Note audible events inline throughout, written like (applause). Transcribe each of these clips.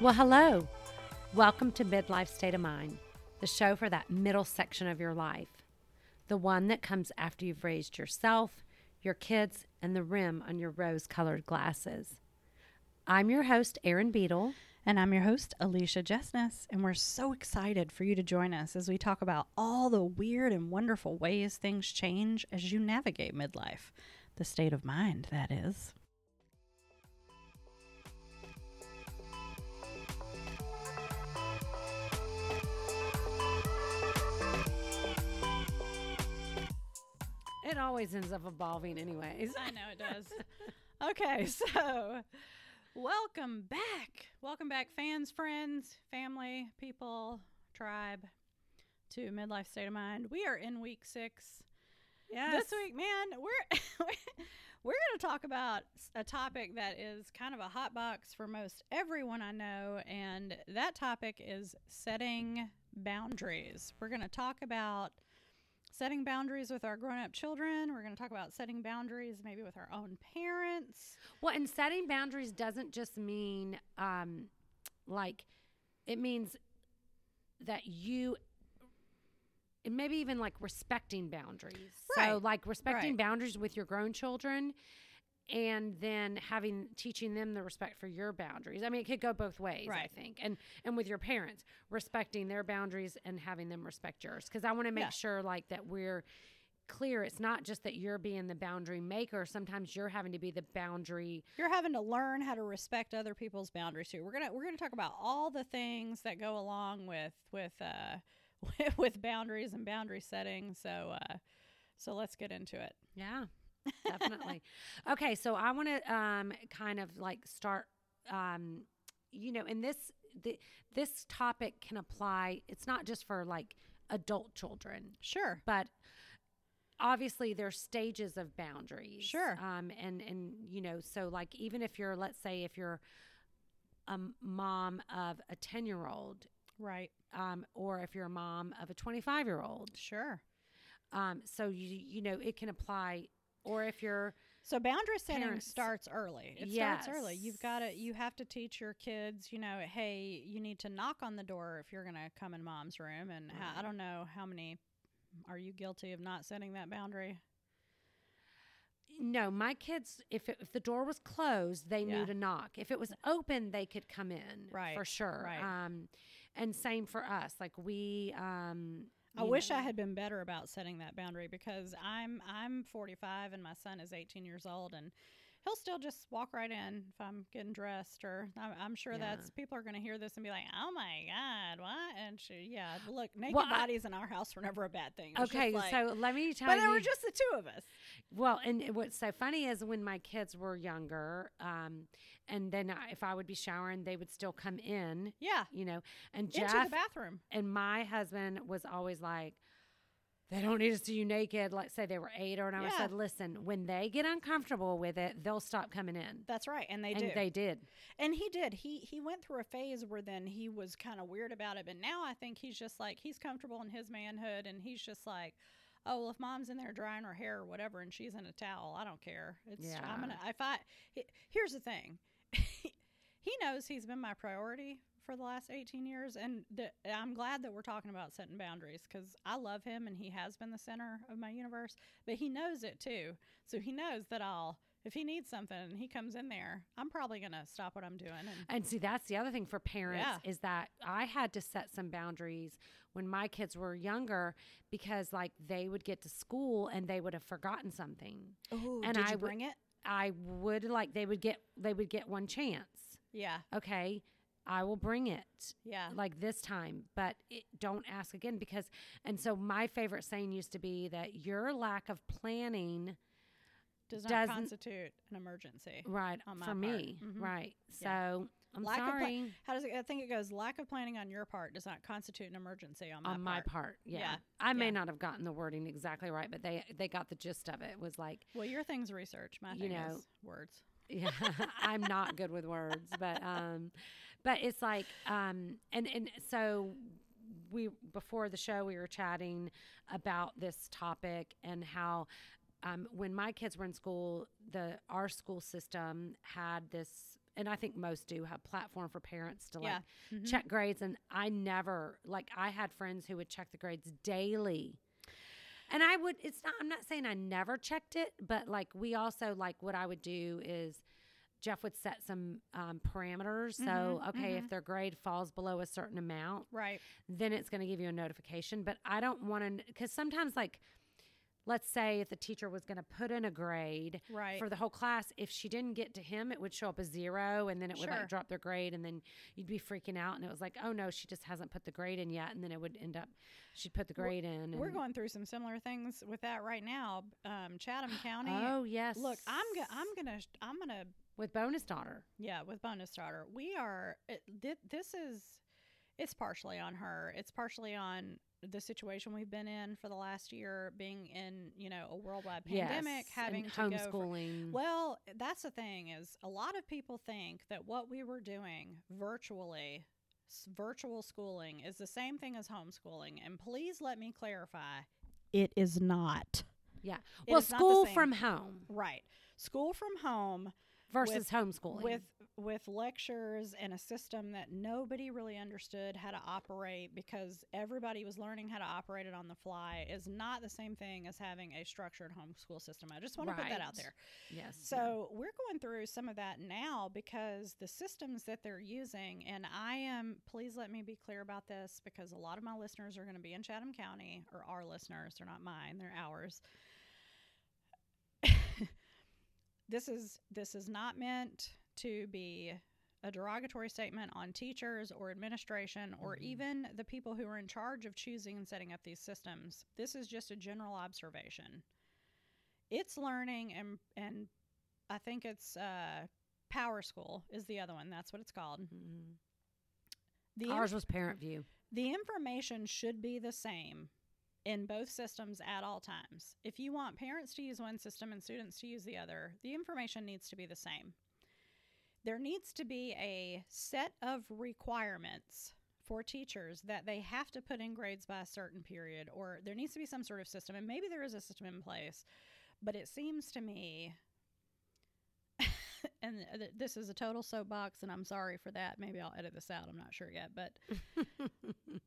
Well, hello. Welcome to Midlife State of Mind, the show for that middle section of your life, the one that comes after you've raised yourself, your kids, and the rim on your rose colored glasses. I'm your host, Erin Beadle. And I'm your host, Alicia Jessness, and we're so excited for you to join us as we talk about all the weird and wonderful ways things change as you navigate midlife. The state of mind, that is. It always ends up evolving, anyways. I know it does. (laughs) okay, so welcome back. Welcome back, fans, friends, family, people, tribe, to Midlife State of Mind. We are in week six. Yeah. This week, man, we're (laughs) we're going to talk about a topic that is kind of a hot box for most everyone I know, and that topic is setting boundaries. We're going to talk about setting boundaries with our grown-up children. We're going to talk about setting boundaries maybe with our own parents. Well, and setting boundaries doesn't just mean um, like it means that you and maybe even like respecting boundaries. So like respecting right. boundaries with your grown children and then having teaching them the respect for your boundaries. I mean, it could go both ways, I think. And and with your parents, respecting their boundaries and having them respect yours cuz I want to make Yeah. sure like that we're clear it's not just that you're being the boundary maker sometimes you're having to be the boundary You're having to learn how to respect other people's boundaries too. We're gonna we're gonna talk about all the things that go along with with uh, (laughs) with boundaries and boundary setting. So uh, so let's get into it. Yeah, definitely. okay, so I want to um, kind of like start. Um, you know, and this the, this topic can apply. It's not just for like adult children, Sure. but obviously there's stages of boundaries. Sure. Um, and and you know, so like even if you're, let's say, if you're a mom of a ten year old, Right. um, or if you're a mom of a twenty five year old, Sure. um, so you you know it can apply. Or if you're So boundary setting Parents. starts early. It starts early. You've got to you have to teach your kids, you know, hey, you need to knock on the door if you're going to come in mom's room and how, I don't know how many are you guilty of not setting that boundary? No, my kids, if it, if the door was closed, they Yeah. knew to knock. If it was open, they could come in, Right, for sure. right. Um, and same for us. Like we, um, I wish know- I had been better about setting that boundary because I'm I'm 45 and my son is 18 years old and he'll still just walk right in if I'm getting dressed or I'm, I'm sure Yeah. that's people are going to hear this and be like, oh my god, what? And she, yeah, look, naked Well, I- bodies in our house were never a bad thing. It was just Okay, like- so let me tell but you. But there were just the two of us. well, and what's so funny is when my kids were younger, um, and then I, if I would be showering, they would still come in, Yeah, you know. And into the bathroom. and my husband was always like, they don't need to see you naked. Like say they were eight or and I said, listen, when they get uncomfortable with it, they'll stop coming in. That's right, and they and do. they did. And he did. He he went through a phase where then he was kind of weird about it, but now I think he's just like he's comfortable in his manhood, and he's just like, oh well, if mom's in there drying her hair or whatever, and she's in a towel, I don't care. It's Yeah. I'm gonna if I he, here's the thing, he knows he's been my priority for the last 18 years, and th- I'm glad that we're talking about setting boundaries because I love him and he has been the center of my universe, but he knows it too, so he knows that I'll. If he needs something and he comes in there, I'm probably gonna stop what I'm doing and And see, that's the other thing for parents Yeah. is that I had to set some boundaries when my kids were younger because, like, they would get to school and they would have forgotten something. Oh, And did I would- bring it? I would like they would get they would get one chance. Yeah, Okay, I will bring it yeah, like this time, but it, don't ask again because. And so my favorite saying used to be that your lack of planning, does not doesn't- constitute an emergency. right, for part. me, Mhm. right. So Yeah. I'm Lack of pla- sorry. How does it? I think it goes. Lack of planning on your part does not constitute an emergency on my on my part. part. Yeah. Yeah, I may yeah. not have gotten the wording exactly right, but they they got the gist of it. It was like, Well, your thing's research. My You thing know, is words. (laughs) yeah, I'm not good with words, but um but it's like um and and so we before the show we were chatting about this topic and how um, when my kids were in school, the our school system had this, and I think most do have platform for parents to like Yeah. Mhm. check grades. And I never like I had friends who would check the grades daily. And I would, it's not, I'm not saying I never checked it, but like we also, like what I would do is Jeff would set some um, parameters. So, Mhm, okay, if mhm. their grade falls below a certain amount, Right. then it's going to give you a notification. But I don't want to, because sometimes, like, let's say if the teacher was going to put in a grade Right. for the whole class, if she didn't get to him, it would show up as zero and then it would Sure. like drop their grade and then you'd be freaking out. And it was like, oh no, she just hasn't put the grade in yet. And then it would end up, she'd put the grade in. We're going through some similar things with that right now. Um, Chatham County. Oh, yes. Look, I'm go- I'm gonna I'm gonna with bonus daughter. yeah with bonus daughter. We are it, thi- this is it's partially on her. It's partially on the situation we've been in for the last year, being in you know a worldwide pandemic, yes, having to go. For, homeschooling. well, that's the thing is a lot of people think that what we were doing virtually, s- virtual schooling, is the same thing as homeschooling. And please let me clarify, it is not. yeah. it Well, is not the school from home Right, school from home versus homeschooling. with with lectures and a system that nobody really understood how to operate because everybody was learning how to operate it on the fly is not the same thing as having a structured homeschool system. I just want to put that out there. yes. So we're going through some of that now because the systems that they're using, and I am, please let me be clear about this because a lot of my listeners are going to be in Chatham County, or our listeners, they're not mine, they're ours. (laughs) this is this is not meant to be a derogatory statement on teachers or administration or Mhm. even the people who are in charge of choosing and setting up these systems. This is just a general observation. It's learning and and I think it's uh, PowerSchool is the other one. That's what it's called. Mhm. The inf- ours was ParentVUE. the information should be the same in both systems at all times. If you want parents to use one system and students to use the other, the information needs to be the same. There needs to be a set of requirements for teachers that they have to put in grades by a certain period, or there needs to be some sort of system. And maybe there is a system in place, but it seems to me. (laughs) And th- this is a total soapbox, and I'm sorry for that. Maybe I'll edit this out. I'm not sure yet. But (laughs)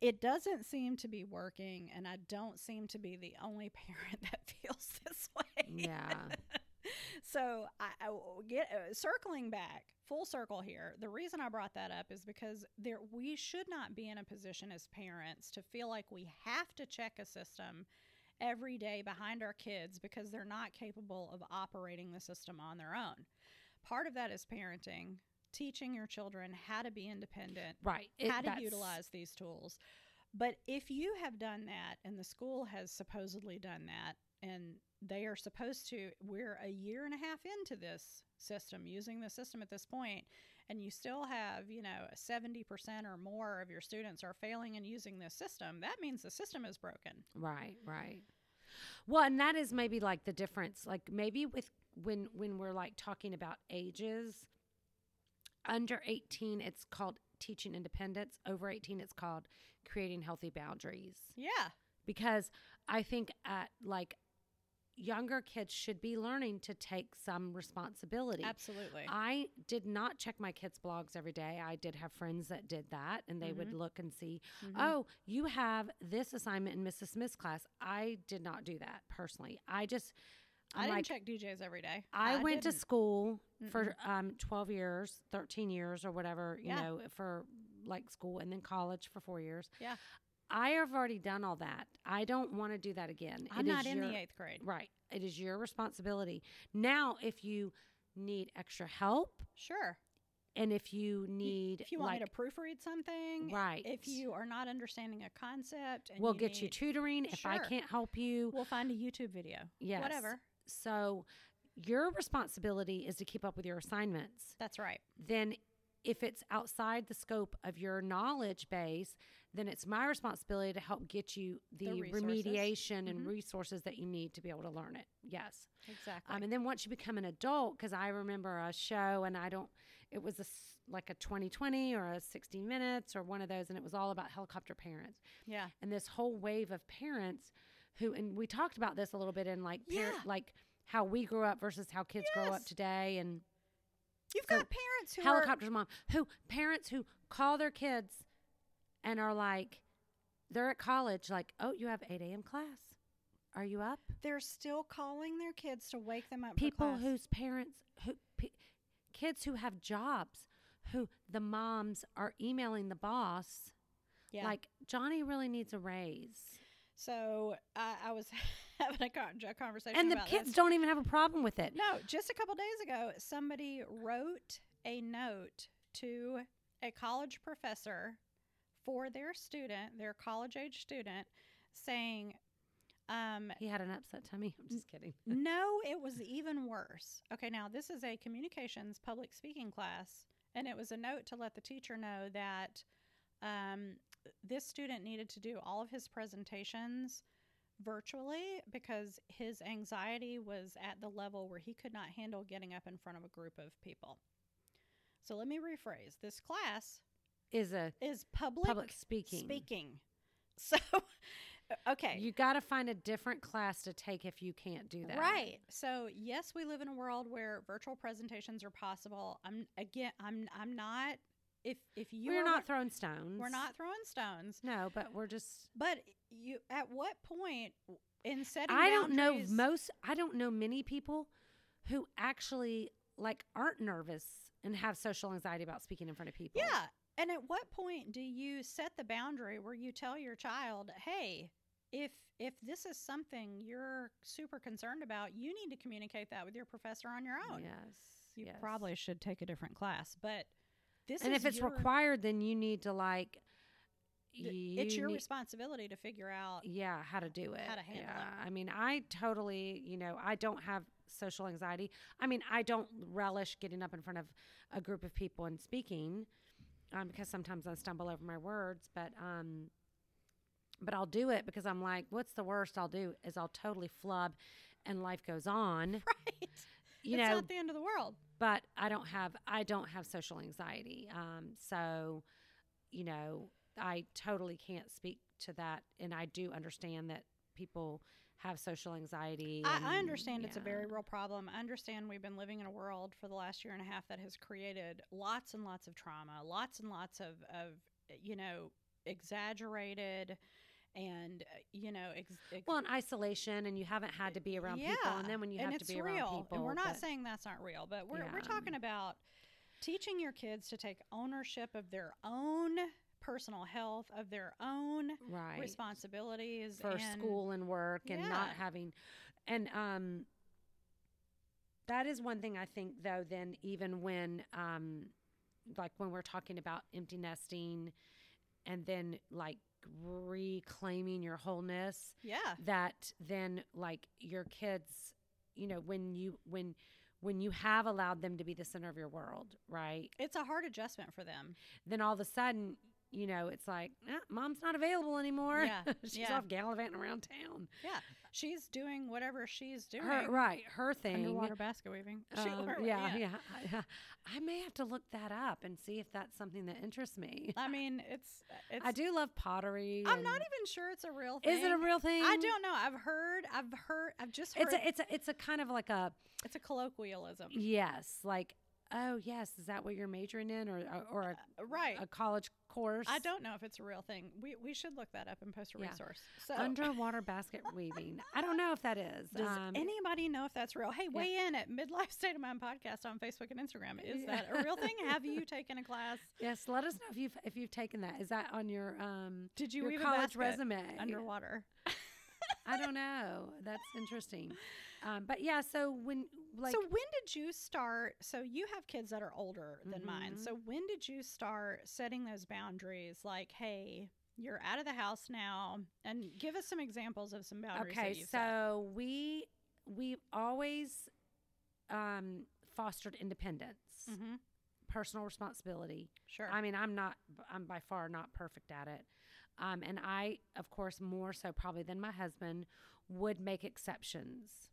it doesn't seem to be working and i don't seem to be the only (laughs) parent that feels this way yeah. So i, I get uh, circling back full circle here the reason i brought that up is because there we should not be in a position as parents to feel like we have to check a system every day behind our kids because they're not capable of operating the system on their own part of that is parenting teaching your children how to be independent Right. It- how to utilize these tools. But if you have done that and the school has supposedly done that and they are supposed to we're a year and a half into this system using the system at this point and you still have, you know, 70% or more of your students are failing in using this system, that means the system is broken. Right, right. Well, and that is maybe like the difference. Like maybe with when when we're like talking about ages, under 18 it's called teaching independence, over 18 it's called creating healthy boundaries. Yeah. Because I think at like younger kids should be learning to take some responsibility. Absolutely. I did not check my kids' blogs every day. I did have friends that did that, and they would Mhm. look and see, Mhm. oh, you have this assignment in Mrs. Smith's class. I did not do that personally. I just, I I'm didn't like, check DJs every day. I, went to didn't. school for um, 12 years, 13 years, or whatever, you Yeah. know, for like school, and then college for four years. Yeah. I have already done all that. I don't want to do that again. I'm It is not in your- the eighth grade. Right. It is your responsibility. Now, if you need extra help, Sure. and if you need If you want like me to proofread something, right if you are not understanding a concept, and we'll you get you need- tutoring if i can't help you We'll find a YouTube video. yes Whatever. so your responsibility is to keep up with your assignments That's right. then if it's outside the scope of your knowledge base then it's my responsibility to help get you the, The remediation and Mhm. resources that you need to be able to learn it yes Exactly. Um, and then once you become an adult, because I remember a show, and I don't, it was a like a 2020 or a 60 Minutes or one of those, and it was all about helicopter parents. yeah. And this whole wave of parents who, and we talked about this a little bit in like, Yeah. like how we grew up versus how kids grow up today. And You've So, got parents who are helicopters mom who parents who call their kids and are like they're at college like oh you have 8 a.m class are you up they're still calling their kids to wake them up. for people whose parents who p- kids who have jobs who the moms are emailing the boss yeah. like johnny really needs a raise so I, I was (laughs) having a, con- a conversation and the kids this. don't even have a problem with it No, just a couple days ago, somebody wrote a note to a college professor for their student, their college age student, saying, um, he had an upset tummy (laughs) i'm just kidding (laughs) no, it was even worse. Okay, now this is a communications public speaking class, and it was a note to let the teacher know that um, this student needed to do all of his presentations virtually because his anxiety was at the level where he could not handle getting up in front of a group of people. So let me rephrase this class is a is public, public speaking speaking. (laughs) So, (laughs) okay. you got to find a different class to take if you can't do that Right. So yes, we live in a world where virtual presentations are possible. I'm again. I'm. I'm not. If if you we're are not throwing stones we're not throwing stones. no but we're just But you. At what point in setting? I don't know most I don't know many people who actually like aren't nervous and have social anxiety about speaking in front of people. Yeah. And at what point do you set the boundary where you tell your child, "Hey, if if this is something you're super concerned about, you need to communicate that with your professor on your own." Yes. You yes. probably should take a different class, but this And if it's your, required then you need to like you it's your need- responsibility to figure out yeah, how to do it. How to handle it. I mean, I totally, you know, I don't have social anxiety. I mean, I don't relish getting up in front of a group of people and speaking um, because sometimes I stumble over my words, but um, but I'll do it because I'm like, what's the worst I'll do is I'll totally flub, and life goes on. (laughs) right. You it's know, not the end of the world. but I don't have I don't have social anxiety. Um, so, you know, I totally can't speak to that, and I do understand that people have social anxiety. I, I and, understand it's a very real problem. I understand we've been living in a world for the last year and a half that has created lots and lots of trauma, lots and lots of, of you know, exaggerated and, uh, you know, ex, ex- well in isolation, and you haven't had to be around people, and then when you have to be real. around people, and we're not but- saying that's not real, but we're, we're talking about teaching your kids to take ownership of their own personal health, of their own right responsibilities for and- school and work and not having and um that is one thing i think though then even when um like when we're talking about empty nesting and then like reclaiming your wholeness Yeah. that then like your kids you know when you when when you have allowed them to be the center of your world right It's a hard adjustment for them. then all of a sudden you know it's like eh, mom's not available anymore Yeah, (laughs) she's yeah. off gallivanting around town Yeah. She's doing whatever she's doing. her right her thing Underwater basket weaving. She- Um, or- yeah, yeah, I, I may have to look that up and see if that's something that interests me. I mean, it's it's. I do love pottery. I'm not even sure it's a real thing. Is it a real thing? I don't know. I've heard. I've heard. I've just heard. It's a, it's a, it's a kind of like a it's a colloquialism. yes, like oh yes, is that what you're majoring in, or or a, Uh, right. a college course? I don't know if it's a real thing. We we should look that up and post a Yeah. resource. So Underwater basket (laughs) weaving. I don't know if that is. Does Um, anybody know if that's real? Hey, weigh in at Midlife State of Mind podcast on Facebook and Instagram. (laughs) Is Yeah. that a real thing? (laughs) Have you taken a class? yes, let us know if you've if you've taken that. Is that on your um Did you your college resume? underwater? I don't know. That's interesting. Um, but yeah, so when like so when did you start? So you have kids that are older than mine. Mhm. So when did you start setting those boundaries? Like, hey, you're out of the house now, and give us some examples of some boundaries. okay, you've set. so we we always um, fostered independence, Mhm. personal responsibility. sure. I mean, I'm not I'm by far not perfect at it. Um, and I, of course, more so probably than my husband, would make exceptions.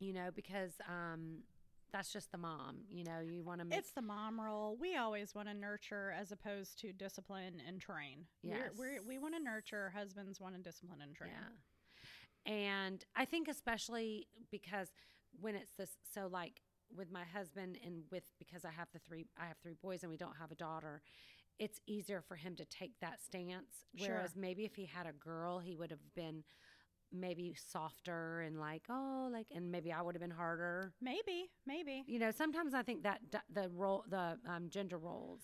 You know, because um, that's just the mom. You know, you want to make it's the mom role. We always want to nurture as opposed to discipline and train. We're, we're, we want to Yes. nurture. Husbands want to discipline and train. Yeah. And I think especially because when it's this so like with my husband and with because I have the three I have three boys and we don't have a daughter, it's easier for him to take that stance. Whereas Sure. maybe if he had a girl, he would have been maybe softer and like oh like and maybe I would have been harder. Maybe, maybe. You know, sometimes I think that d- the role the um, gender roles.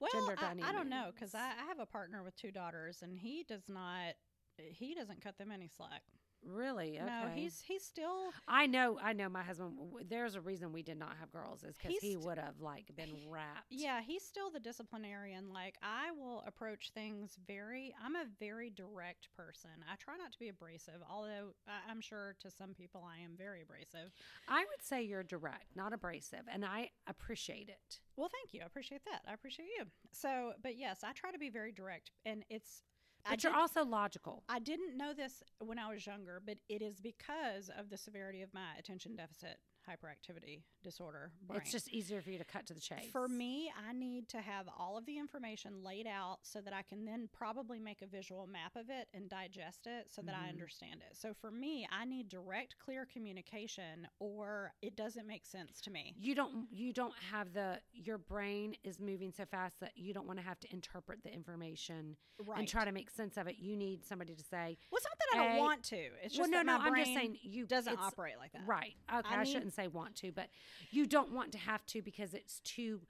Well, gender I, I don't know because I. I have a partner with two daughters, and he does not. He doesn't cut them any slack. Really? Okay. No, he's he's still I know, I know. My husband. There's a reason we did not have girls, is because he would have like been wrapped. yeah he's still the disciplinarian. Like I will approach things very. I'm a very direct person. I try not to be abrasive, although I'm sure to some people I am very abrasive. I would say you're direct, not abrasive, and I appreciate it. Well, thank you. I appreciate that. I appreciate you. So, but yes, I try to be very direct, and it's. I But you're also logical. I didn't know this when I was younger, but it is because of the severity of my attention deficit hyperactivity disorder. Brain. It's just easier for you to cut to the chase. For me, I need to have all of the information laid out so that I can then probably make a visual map of it and digest it so that I Mhm. understand it. So for me, I need direct, clear communication or it doesn't make sense to me. you don't you don't have the your brain is moving so fast that you don't want to have to interpret the information Right. and try to make sense of it. You need somebody to say, well, it's not that I don't A- want to. It's just "Well, no, no, I'm just saying you doesn't operate like that. Right. Okay. I I, shouldn't say want to, but you don't want to have to because it's too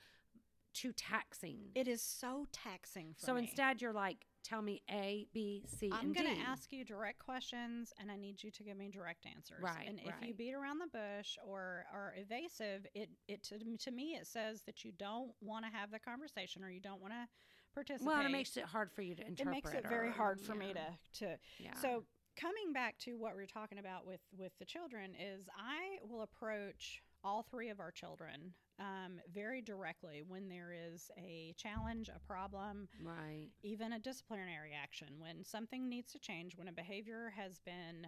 too taxing. It is so taxing for so me. instead, you're like, tell me A, B, C, I'm going to ask you direct questions and I need you to give me direct answers. Right, And if you beat around the bush or are evasive, it, it to, to me, it says that you don't want to have the conversation or you don't want to participate. Well, it makes it hard for you to interpret. it makes it very hard for me to, to Yeah. so coming back to what we are talking about with with the children is I will approach all three of our children um, very directly when there is a challenge, a problem, right. even a disciplinary action when something needs to change when a behavior has been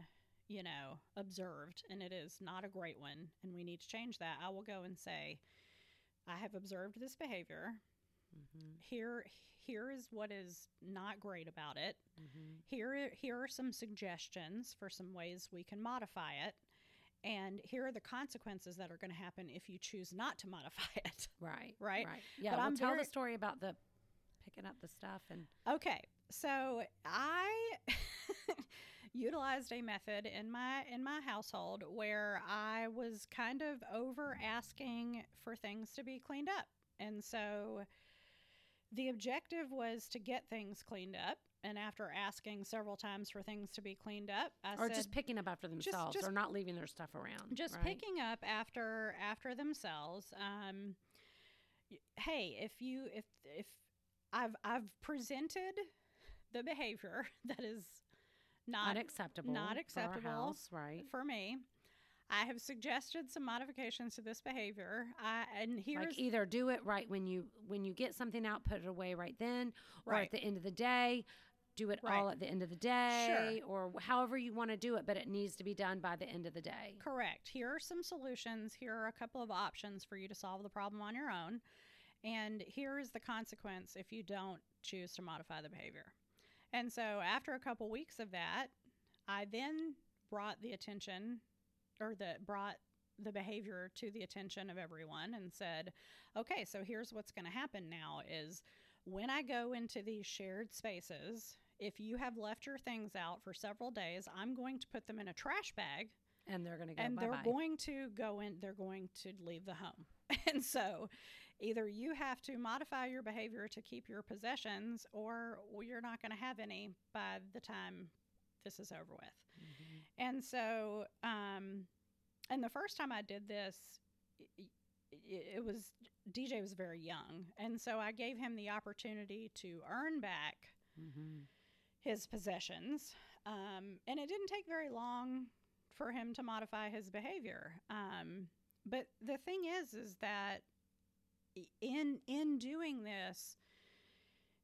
you know observed and it is not a great one and we need to change that i will go and say i have observed this behavior hmm here here is what is not great about it hmm here here are some suggestions for some ways we can modify it and here are the consequences that are going to happen if you choose not to (laughs) modify it Right. Right? Right. Yeah. But well, I'm tell very- the story about the picking up the stuff and Okay, so I (laughs) utilized a method in my in my household where I was kind of over asking for things to be cleaned up. And so the objective was to get things cleaned up. And after asking several times for things to be cleaned up, I or said, just picking up after themselves just- or not leaving their stuff around. just right? picking up after after themselves um hey if you if if i've i've presented the behavior (laughs) that is not not for our acceptable house, right? for me i have suggested some modifications to this behavior I, and here's like either do it right when you when you get something out, put it away right then, or Right. at the end of the day, do it Right. all at the end of the day, or however you want to do it. But it needs to be done by the end of the day. Correct. Here are some solutions. Here are a couple of options for you to solve the problem on your own. And here is the consequence if you don't choose to modify the behavior. And so, after a couple weeks of that, I then brought the attention or that brought the behavior to the attention of everyone and said, "Okay, so here's what's going to happen now is when I go into these shared spaces, if you have left your things out for several days, I'm going to put them in a trash bag And they're going to go and they're bye-bye. going to go in they're going to leave the home (laughs) and so either you have to modify your behavior to keep your possessions or you're not going to have any by the time this is over with. And so um and the first time i did this i- i- it was dj was very young and so i gave him the opportunity to earn back Mhm. his possessions. Um, and it didn't take very long for him to modify his behavior. Um, but the thing is, is that in in doing this,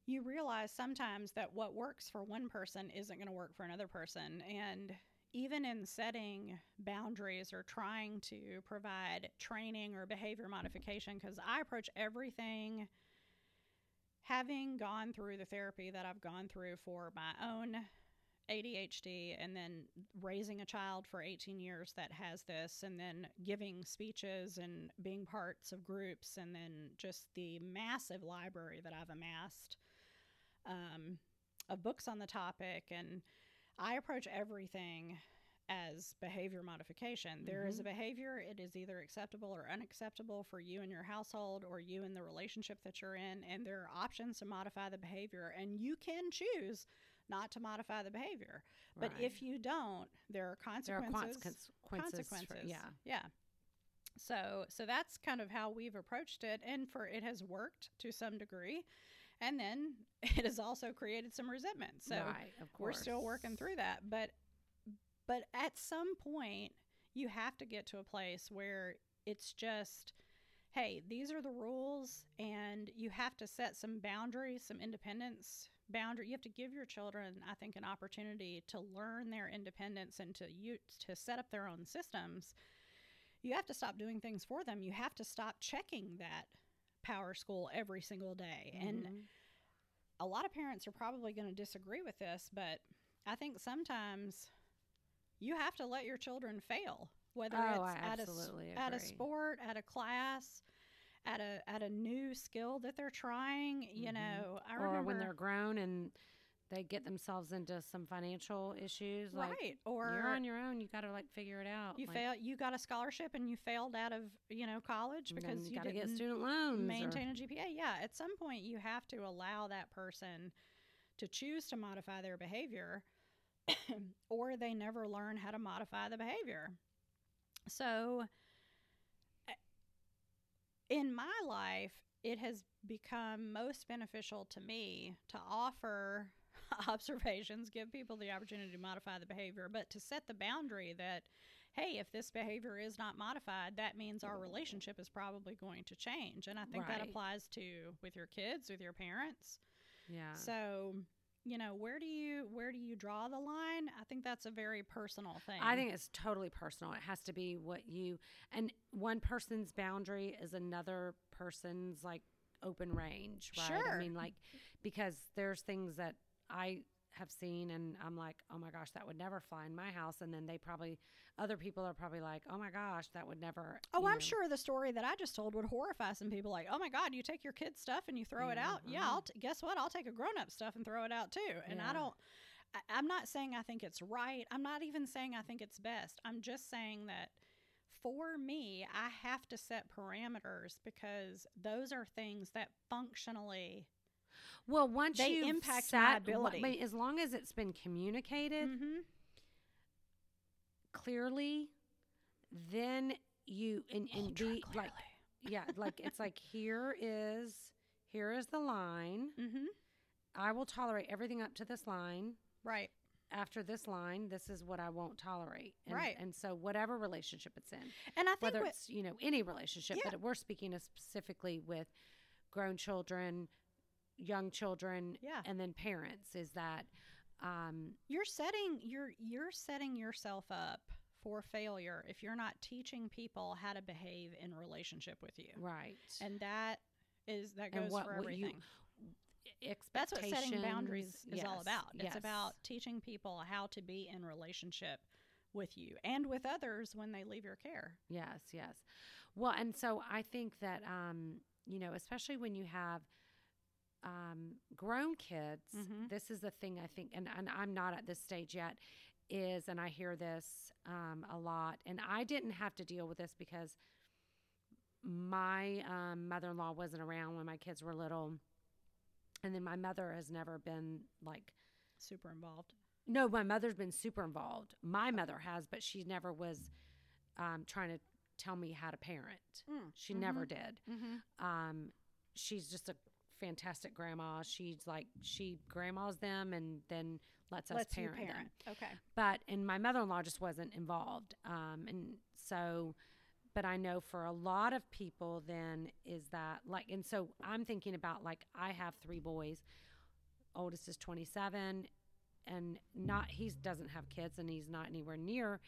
you realize sometimes that what works for one person isn't going to work for another person, and even in setting boundaries or trying to provide training or behavior modification, because I approach everything having gone through the therapy that I've gone through for my own ADHD and then raising a child for 18 years that has this and then giving speeches and being parts of groups and then just the massive library that I've amassed um, of books on the topic and I approach everything as behavior modification. There is a mm-hmm. behavior, it is either acceptable or unacceptable for you and your household or you and the relationship that you're in, and there are options to modify the behavior, and you can choose not to modify the behavior. But if you don't, there are consequences. there are consequences. consequences, for- consequences. yeah. Yeah. So so that's kind of how we've approached it and for it has worked to some degree. And then (laughs) it has also created some resentment. So right, we're still working through that. But but at some point you have to get to a place where it's just hey these are the rules and you have to set some boundaries some independence boundary. You have to give your children i think an opportunity to learn their independence and to you to set up their own systems. You have to stop doing things for them. You have to stop checking that PowerSchool every single day and Mhm. a lot of parents are probably going to disagree with this, but I think sometimes you have to let your children fail, whether Oh, it's at a, at a sport, at a class, at a at a new skill that they're trying. You Mhm. know, I or remember when they're grown and they get themselves into some financial issues, like right, or you're on your own, you got to like figure it out. you like, fail, you got a scholarship and you failed out of you know college because then you got to get student loans. or- maintain a GPA. Yeah, at some point you have to allow that person to choose to modify their behavior (coughs) or they never learn how to modify the behavior. So uh, in my life, it has become most beneficial to me to offer (laughs) observations, give people the opportunity to modify the behavior, but to set the boundary that hey, if this behavior is not modified, that means our relationship is probably going to change. And I think that applies to with your kids, with your parents. yeah. So, you know, where do you where do you draw the line? I think that's a very personal thing. I think it's totally personal. It has to be what you and one person's boundary is another person's like open range, right? I mean, like because there's things that I have seen and I'm like, oh my gosh, that would never fly in my house, and then they probably other people are probably like, oh my gosh, that would never. Oh, I'm know. sure the story that I just told would horrify some people. Like, oh my God, you take your kid's stuff and you throw it out. Yeah, uh-huh. I'll t- guess what? I'll take a grown up stuff and throw it out too. And Yeah. I don't. I, I'm not saying I think it's right. I'm not even saying I think it's best. I'm just saying that for me, I have to set parameters because those are things that functionally. Well, once They you impact ability. as long as it's been communicated Mhm. clearly, then you and, and be like yeah, like it's like (laughs) here is here is the line. Mm-hmm. I will tolerate everything up to this line. Right. After this line, this is what I won't tolerate. And, Right. And so, whatever relationship it's in, And I think whether it's you know any relationship, Yeah. but we're speaking specifically with grown children, young children, yeah, and then parents, is that um, you're setting you're you're setting yourself up for failure if you're not teaching people how to behave in relationship with you. right And that is that goes what- for you- everything. That's what setting boundaries is all about. It's yes. about teaching people how to be in relationship with you and with others when they leave your care. Yes, yes. Well, and so I think that um, you know, especially when you have um, grown kids, Mhm. this is the thing I think, and, and I'm not at this stage yet, is, and I hear this um, a lot, and I didn't have to deal with this because my um, mother in law wasn't around when my kids were little. And then my mother has never been like Super involved. no, my mother's been super involved. My mother has, but she never was um, trying to tell me how to parent. She never did. Mm-hmm. Um, she's just a fantastic grandma. She's like she grandmas them and then lets us Let's parent, you them. Okay. But and my mother-in-law just wasn't involved. Um, and so, but I know for a lot of people, then is that like, and so I'm thinking about like I have three boys. Oldest is 27, and not he doesn't have kids, and he's not anywhere near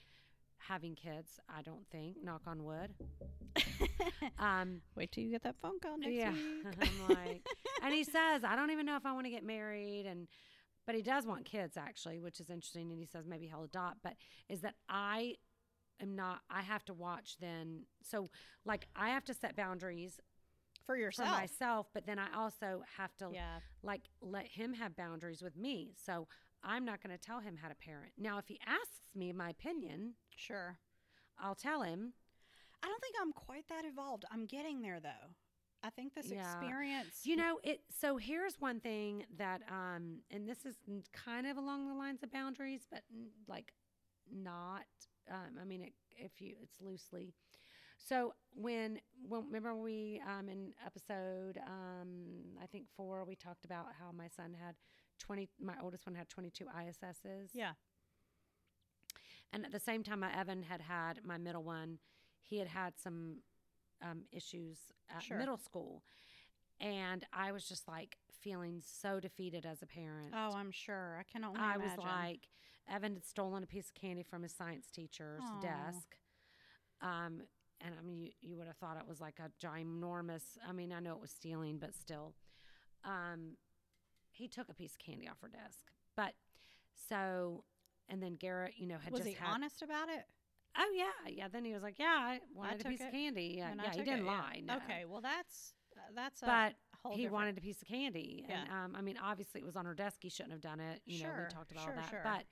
having kids. I don't think. Knock on wood. (laughs) Um, Wait till you get that phone call next yeah, week. (laughs) I'm like, and he says, I don't even know if I want to get married, and but he does want kids actually, which is interesting. And he says maybe he'll adopt, but is that I am not, I have to watch then. So, like, I have to set boundaries For for yourself. myself, but then I also have to Yeah. like let him have boundaries with me. So I'm not going to tell him how to parent. Now, if he asks me my opinion, Sure. I'll tell him. I don't think I'm quite that evolved. I'm getting there though. I think this Yeah. experience. You know, it. So here's one thing that, um, and this is kind of along the lines of boundaries, but like not. Um, I mean, it, if you, it's loosely. So when, when remember we um, in episode um, I think four we talked about how my son had twenty. My oldest one had twenty two ISSs. Yeah. And at the same time, my Evan had had my middle one. He had had some um, issues at Sure. middle school, and I was just like feeling so defeated as a parent. Oh, I'm sure. I can only I imagine. was like, Evan had stolen a piece of candy from his science teacher's Aw. desk. Um, and I mean, you, you would have thought it was like a ginormous. I mean, I know it was stealing, but still, um, he took a piece of candy off her desk. But so, and then Garrett, you know, had just was just he had. honest about it? Oh yeah, yeah. Then he was like, "Yeah, I wanted a took piece of candy." Yeah, And yeah. He didn't it, yeah. lie. No. Okay. Well, that's uh, that's a but whole he different- wanted a piece of candy, and Yeah. um, I mean, obviously, it was on her desk. He shouldn't have done it. You know, we talked about sure, all that. sure. But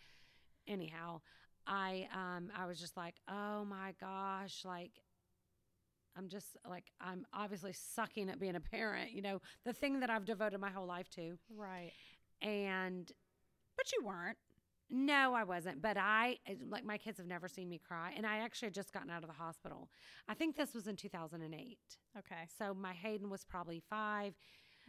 anyhow, I um, I was just like, "Oh my gosh!" Like, I'm just like, I'm obviously sucking at being a parent. You know, the thing that I've devoted my whole life to, right. and But you weren't. No, I wasn't. But I, like, my kids have never seen me cry. And I actually had just gotten out of the hospital. I think this was in 2008. Okay. So my Hayden was probably five,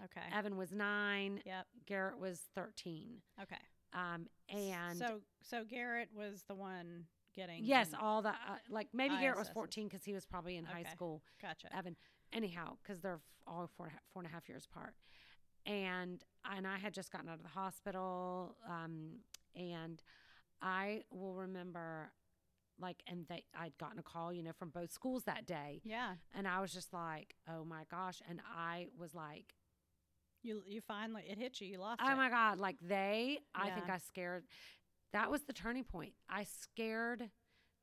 Okay. Evan was nine, Yep. Garrett was 13. Okay. Um, and so so Garrett was the one getting. yes, all the, uh, like, maybe Garrett was ISSs. 14 because he was probably in high school. Gotcha. Evan, anyhow, because they're all four, and a ha- four and a half years apart. And and I had just gotten out of the hospital, um, and I will remember, like, and they I'd gotten a call, you know, from both schools that day, Yeah. and I was just like, oh my gosh, and I was like, You you finally it hit you. You lost oh it. my god, like they, I think I scared. That was the turning point. I scared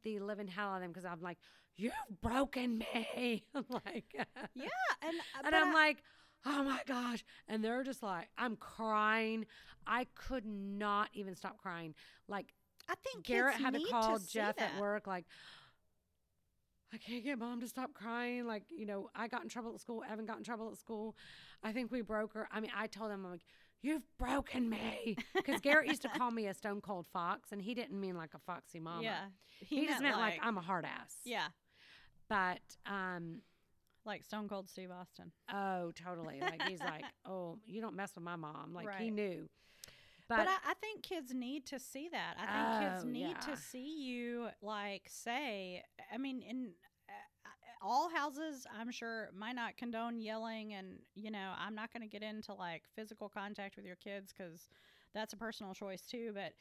the living hell out of them because I'm like, you've broken me, (laughs) like, (laughs) Yeah, and uh, and I'm I- like, oh my gosh. And they're just like, I'm crying. I could not even stop crying. Like, I think Garrett had to call see Jeff at work, like, I can't get mom to stop crying. Like, you know, I got in trouble at school. Evan got in trouble at school. I think we broke her. I mean, I told him, I'm like, you've broken me. (laughs) Because Garrett used to call me a stone cold fox, and he didn't mean like a foxy mama. Yeah, He, just meant like, I'm a hard ass. yeah, But, um, like Stone Cold Steve Austin. Oh, totally. Like he's (laughs) like, oh, you don't mess with my mom. Like he knew. But, But, I, I think kids need to see that. I think kids Oh, need yeah. to see you like say. I mean, in uh, all houses, I'm sure might not condone yelling, and you know, I'm not going to get into like physical contact with your kids because that's a personal choice too. But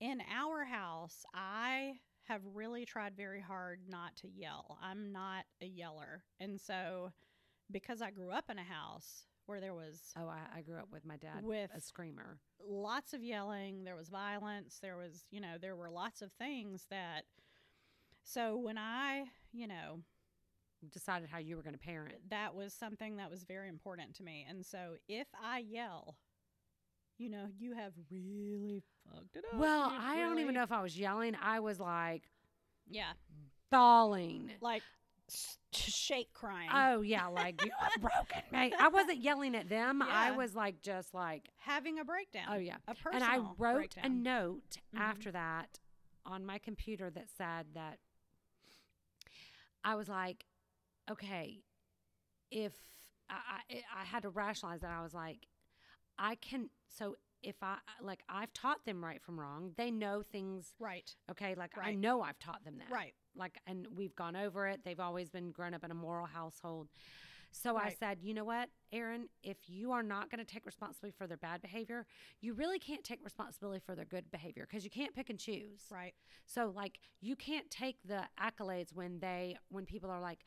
in our house, I have really tried very hard not to yell. I'm not a yeller, and so because I grew up in a house where there was oh, I, I grew up with my dad With- a screamer. lots of yelling there was violence there was you know there were lots of things that so when i you know Decided how you were going to parent. that was something that was very important to me and so if i yell you know you have really fucked it up Well, You've I don't even know if I was yelling. I was like yeah bawling. like shake crying Oh yeah, like you have broken me. I wasn't yelling at them. I was like just like having a breakdown oh yeah. a personal. And I wrote a breakdown. note Mhm. after that on my computer that said that I was like, okay, if I, I, I had to rationalize that, I was like, I can, so if I, like, I've taught them right from wrong. They know things, right okay? Like, I know I've taught them that. right Like, and we've gone over it. They've always been grown up in a moral household. So I said, you know what, Erin, if you are not going to take responsibility for their bad behavior, you really can't take responsibility for their good behavior because you can't pick and choose. right So like you can't take the accolades when they when people are like,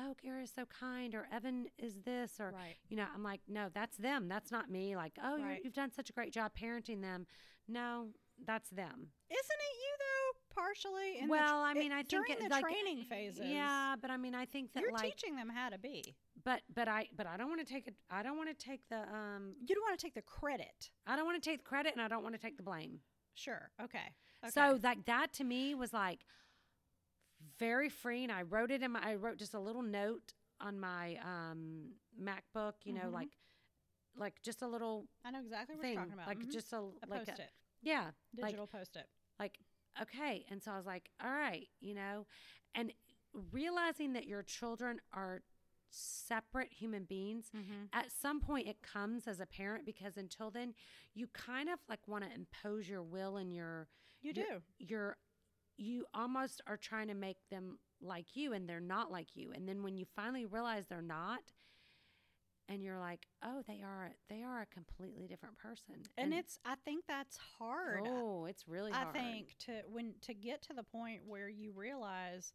oh, Gary's so kind, or Evan is this, or Right. you know, I'm like, no, that's them. That's not me. Like, oh, Right. you've done such a great job parenting them. No, that's them. Isn't it you though? Partially. in the well, tr- I it- mean, I think during it, the like, training phases. Yeah, but I mean, I think that You're like, teaching them how to be. but but I but I don't want to take it. I don't want to take the um. You don't want to take the credit. I don't want to take the credit, and I don't want to take the blame. Sure. Okay. okay. So like that to me was like very freeing. I wrote it in my. I wrote just a little note on my um MacBook. You know, Mhm. like like just a little I know exactly what thing, you're talking about. like Mhm. just a a like post a, it, yeah, like digital post it. like okay and so i was like all right you know and realizing that your children are separate human beings Mm-hmm. at some point it comes as a parent because until then you kind of like want to impose your will and your You your- do. your you almost are trying to make them like you and they're not like you and then when you finally realize they're not and you're like oh they are they are a completely different person And, it's. I think that's hard. oh it's really hard. I hard think to when to get to the point where you realize.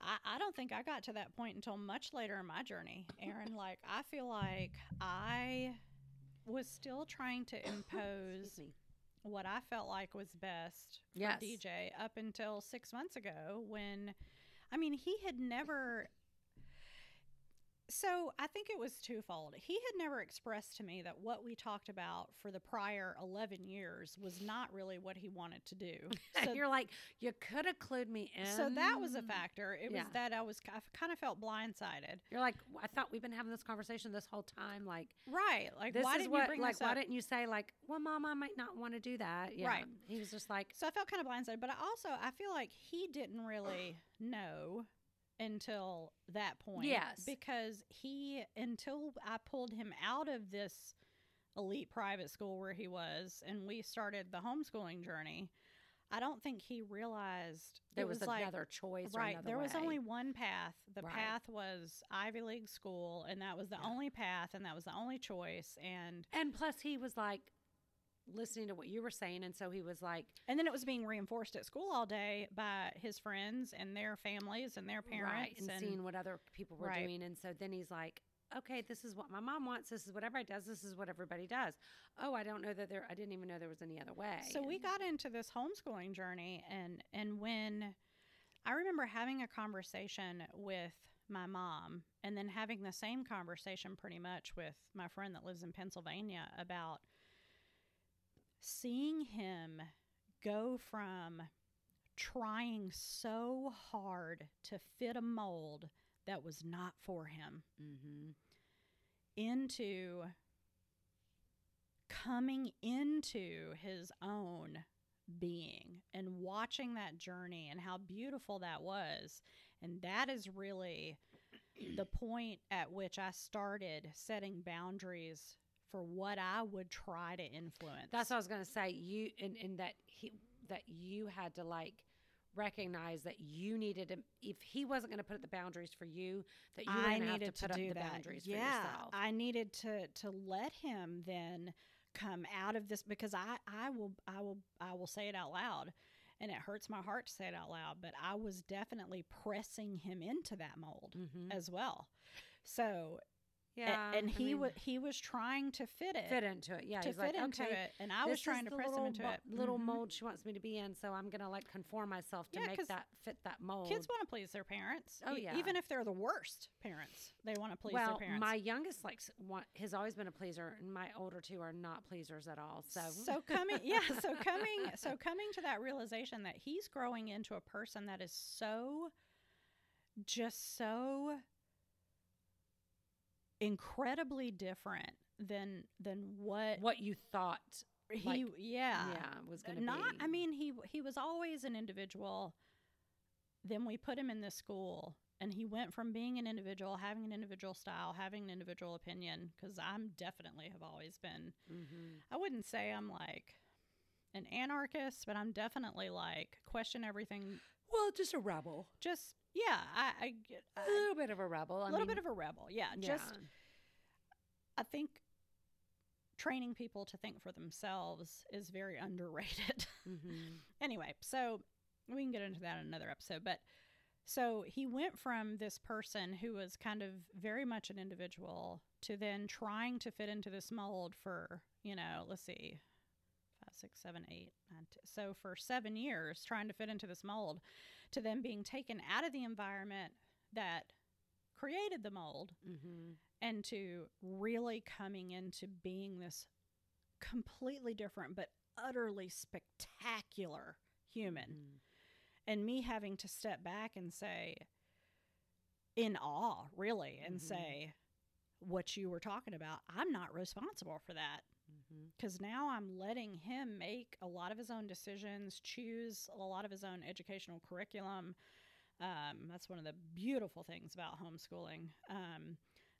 I, I don't think I got to that point until much later in my journey, Erin. (laughs) like I feel like I was still trying to (coughs) impose. What I felt like was best for Yes. DJ up until six months ago when, I mean, he had never. So I think it was twofold. He had never expressed to me that what we talked about for the prior 11 years was not really what he wanted to do. (laughs) So, you're like you could have clued me in. so that was a factor. It was that I was I kind of felt blindsided. You're like I thought we've been having this conversation this whole time. Like Right. Like, this why didn't what you bring like this why didn't you say like well mom I might not want to do that. Yeah. Right. He was just like So I felt kind of blindsided, but I also I feel like he didn't really (clears throat) know until that point. Yes. Because he until I pulled him out of this elite private school where he was and we started the homeschooling journey, I don't think he realized there was, like another choice. Right. There was only one path. The Right. path was Ivy League school and that was the Yeah. only path and that was the only choice and and plus he was like listening to what you were saying, and so he was like And then it was being reinforced at school all day by his friends and their families and their parents. right and, seeing what other people were Right. doing, and so then he's like. Okay, this is what my mom wants. This is what everybody does. This is what everybody does. Oh, I don't know that there. I didn't even know there was any other way. so we got into this homeschooling journey, and and when I remember having a conversation with my mom, and then having the same conversation pretty much with my friend that lives in Pennsylvania about seeing him go from trying so hard to fit a mold that was not for him Mhm. into coming into his own being and watching that journey and how beautiful that was. And that is really the point at which I started setting boundaries for what I would try to influence. That's what I was gonna say. You and, and that he that you had to like recognize that you needed him if he wasn't gonna put up the boundaries for you, that you I needed to put do up the that. boundaries yeah, for yourself. I needed to to let him then come out of this because I I will I will I will say it out loud. And it hurts my heart to say it out loud, but I was definitely pressing him into that mold Mhm. as well. So, a- yeah, and I he mean, was he was trying to fit it, fit into it. Yeah, to he's fit like, into okay, it, and I was trying to press him into it. Little Mhm. mold she wants me to be in, so I'm gonna like conform myself to Yeah, make that fit that mold. Kids want to please their parents. Oh, yeah. even if they're the worst parents, they want to please well, their parents. my youngest likes want, has always been a pleaser, and my older two are not pleasers at all. So, so coming yeah (laughs) so coming so coming to that realization that he's growing into a person that is so just so incredibly different than than what what you thought, he like, yeah yeah, was gonna not be. i mean he he was always an individual then we put him in this school and he went from being an individual having an individual style having an individual opinion because i'm definitely have always been Mhm. I wouldn't say I'm like an anarchist, but I'm definitely like question everything. Well, just a rebel, Just yeah, I, I get a little bit of a rebel. A little mean, bit of a rebel. Yeah, just I think training people to think for themselves is very underrated. Mhm. (laughs) anyway, so we can get into that in another episode, but So he went from this person who was kind of very much an individual to then trying to fit into this mold for, you know, let's see, six, seven, eight, nine, t- so for seven years trying to fit into this mold to then being taken out of the environment that created the mold Mm-hmm. and to really coming into being this completely different but utterly spectacular human Mm-hmm. and me having to step back and say in awe really and Mhm. say what you were talking about i'm not responsible for that Mm-hmm. because now i'm letting him make a lot of his own decisions choose a lot of his own educational curriculum. Um, that's one of the beautiful things about homeschooling. Um,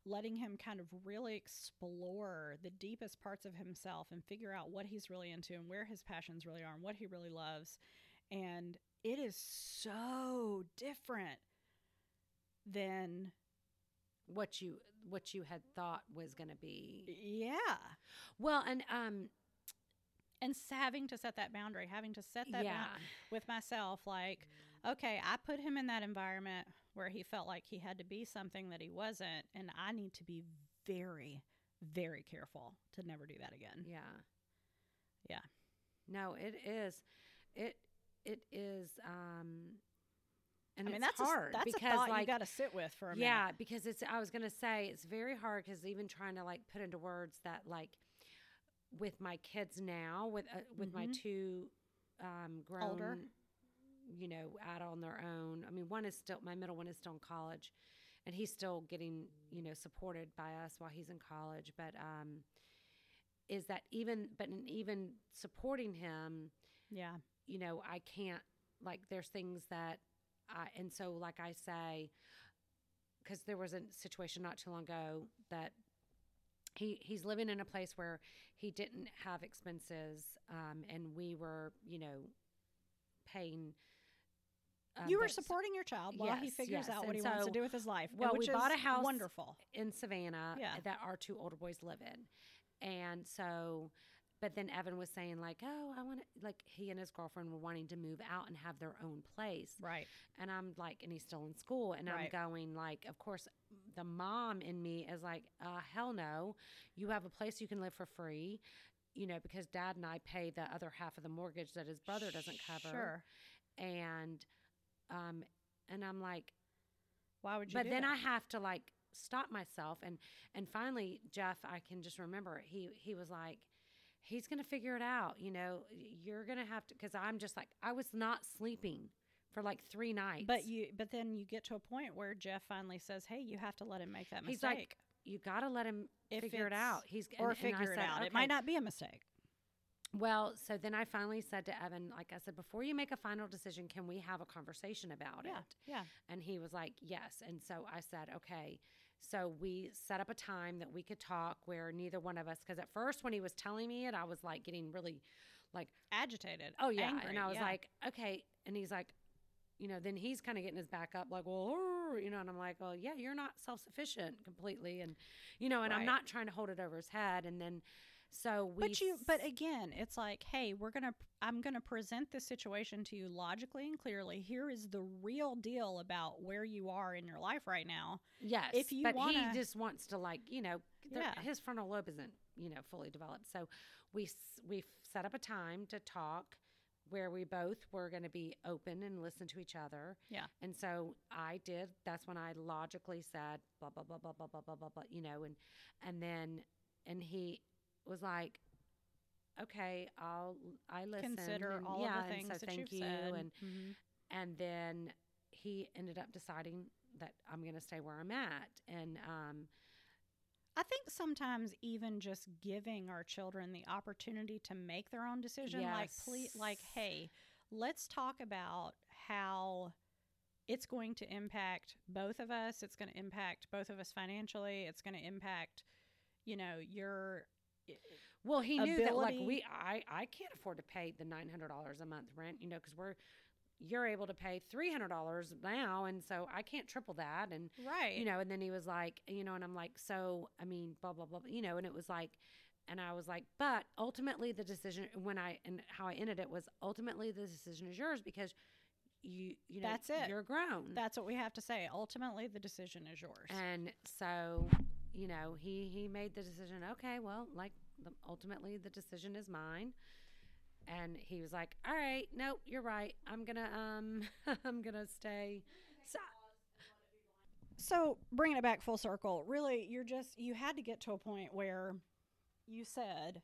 letting him kind of really explore the deepest parts of himself and figure out what he's really into and where his passions really are and what he really loves. And it is so different than What you what you had thought was going to be. yeah Well, and um, and having to set that boundary having to set that yeah, boundary with myself like okay i put him in that environment where he felt like he had to be something that he wasn't and i need to be very very careful to never do that again yeah, Yeah. No, it is. It it is. Um, and i mean that's hard a, that's because a thought like you got to sit with for a minute yeah, because it's. I was gonna say it's very hard because even trying to like put into words that like with my kids now with uh, with my Mhm. two um, grown, Older. you know, out on their own. I mean, one is still my middle one is still in college, and he's still getting you know supported by us while he's in college. But um, is that even? But in even supporting him, yeah you know, I can't like there's things that I and so like I say cuz there was a situation not too long ago that he he's living in a place where he didn't have expenses um and we were, you know, paying um, you were supporting your child while he figures yes, out what and he wants to do with his life well, we which bought a is house wonderful in Savannah Yeah. that our two older boys live in. And so, but then Evan was saying, like, oh, I want to, like, he and his girlfriend were wanting to move out and have their own place. right And I'm like, and he's still in school. And Right. I'm going, like, of course, the mom in me is like, uh, hell no. You have a place you can live for free, you know, because dad and I pay the other half of the mortgage that his brother doesn't cover. sure And, um, and I'm like, why would you but then that? I have to like stop myself and and finally Jeff I can just remember he he was like he's going to figure it out you know you're going to have to cuz I'm just like I was not sleeping for like 3 nights But you, but then you get to a point where Jeff finally says, "Hey, you have to let him make that mistake. He's mistake, like, you got to let him If figure it out he's or and- and figure it said, out. It might not be a mistake." well so then I finally said to Evan like I said before you make a final decision can we have a conversation about Yeah, it yeah, And he was like, yes. And so I said, okay. So we set up a time that we could talk where neither one of us, because at first when he was telling me it, I was like getting really like, agitated. oh yeah. angry, and I was yeah. like, okay. And he's like, you know, then he's kind of getting his back up, like, well, you know, and I'm like, well, yeah, you're not self sufficient completely. And, you know, and I'm not trying to hold it over his head. And then, so we, But you, but again, it's like, hey, we're gonna, I'm gonna present this situation to you logically and clearly. Here is the real deal about where you are in your life right now. Yes, If you but wanna- he just wants to like you know, the- Yeah. his frontal lobe isn't you know fully developed. So we we set up a time to talk where we both were going to be open and listen to each other. Yeah. And so I did. That's when I logically said blah blah blah blah blah blah blah blah blah. You know, and and then and he was like. Okay, I'll I listen. Consider and, all yeah, of the things so that thank you, said. and Mhm. and then he ended up deciding that I'm going to stay where I'm at. And um, I think sometimes even just giving our children the opportunity to make their own decision, like please, like, hey, let's talk about how it's going to impact both of us. It's going to impact both of us financially. It's going to impact, you know, your well, he knew that like we I I can't afford to pay the nine hundred dollars a month rent, you know, because we're you're able to pay three hundred dollars now, and so I can't triple that, and right. you know, and then he was like, you know, and I'm like, so I mean, blah blah blah, you know, and it was like. And I was like, but ultimately the decision when I and how I ended it was ultimately the decision is yours because you you know That's it. you're grown That's what we have to say. Ultimately, the decision is yours. and so you know he he made the decision okay well like the, ultimately the decision is mine. And he was like all right nope you're right. I'm gonna um (laughs) i'm gonna stay so so bringing it back full circle really you're just you had to get to a point where you said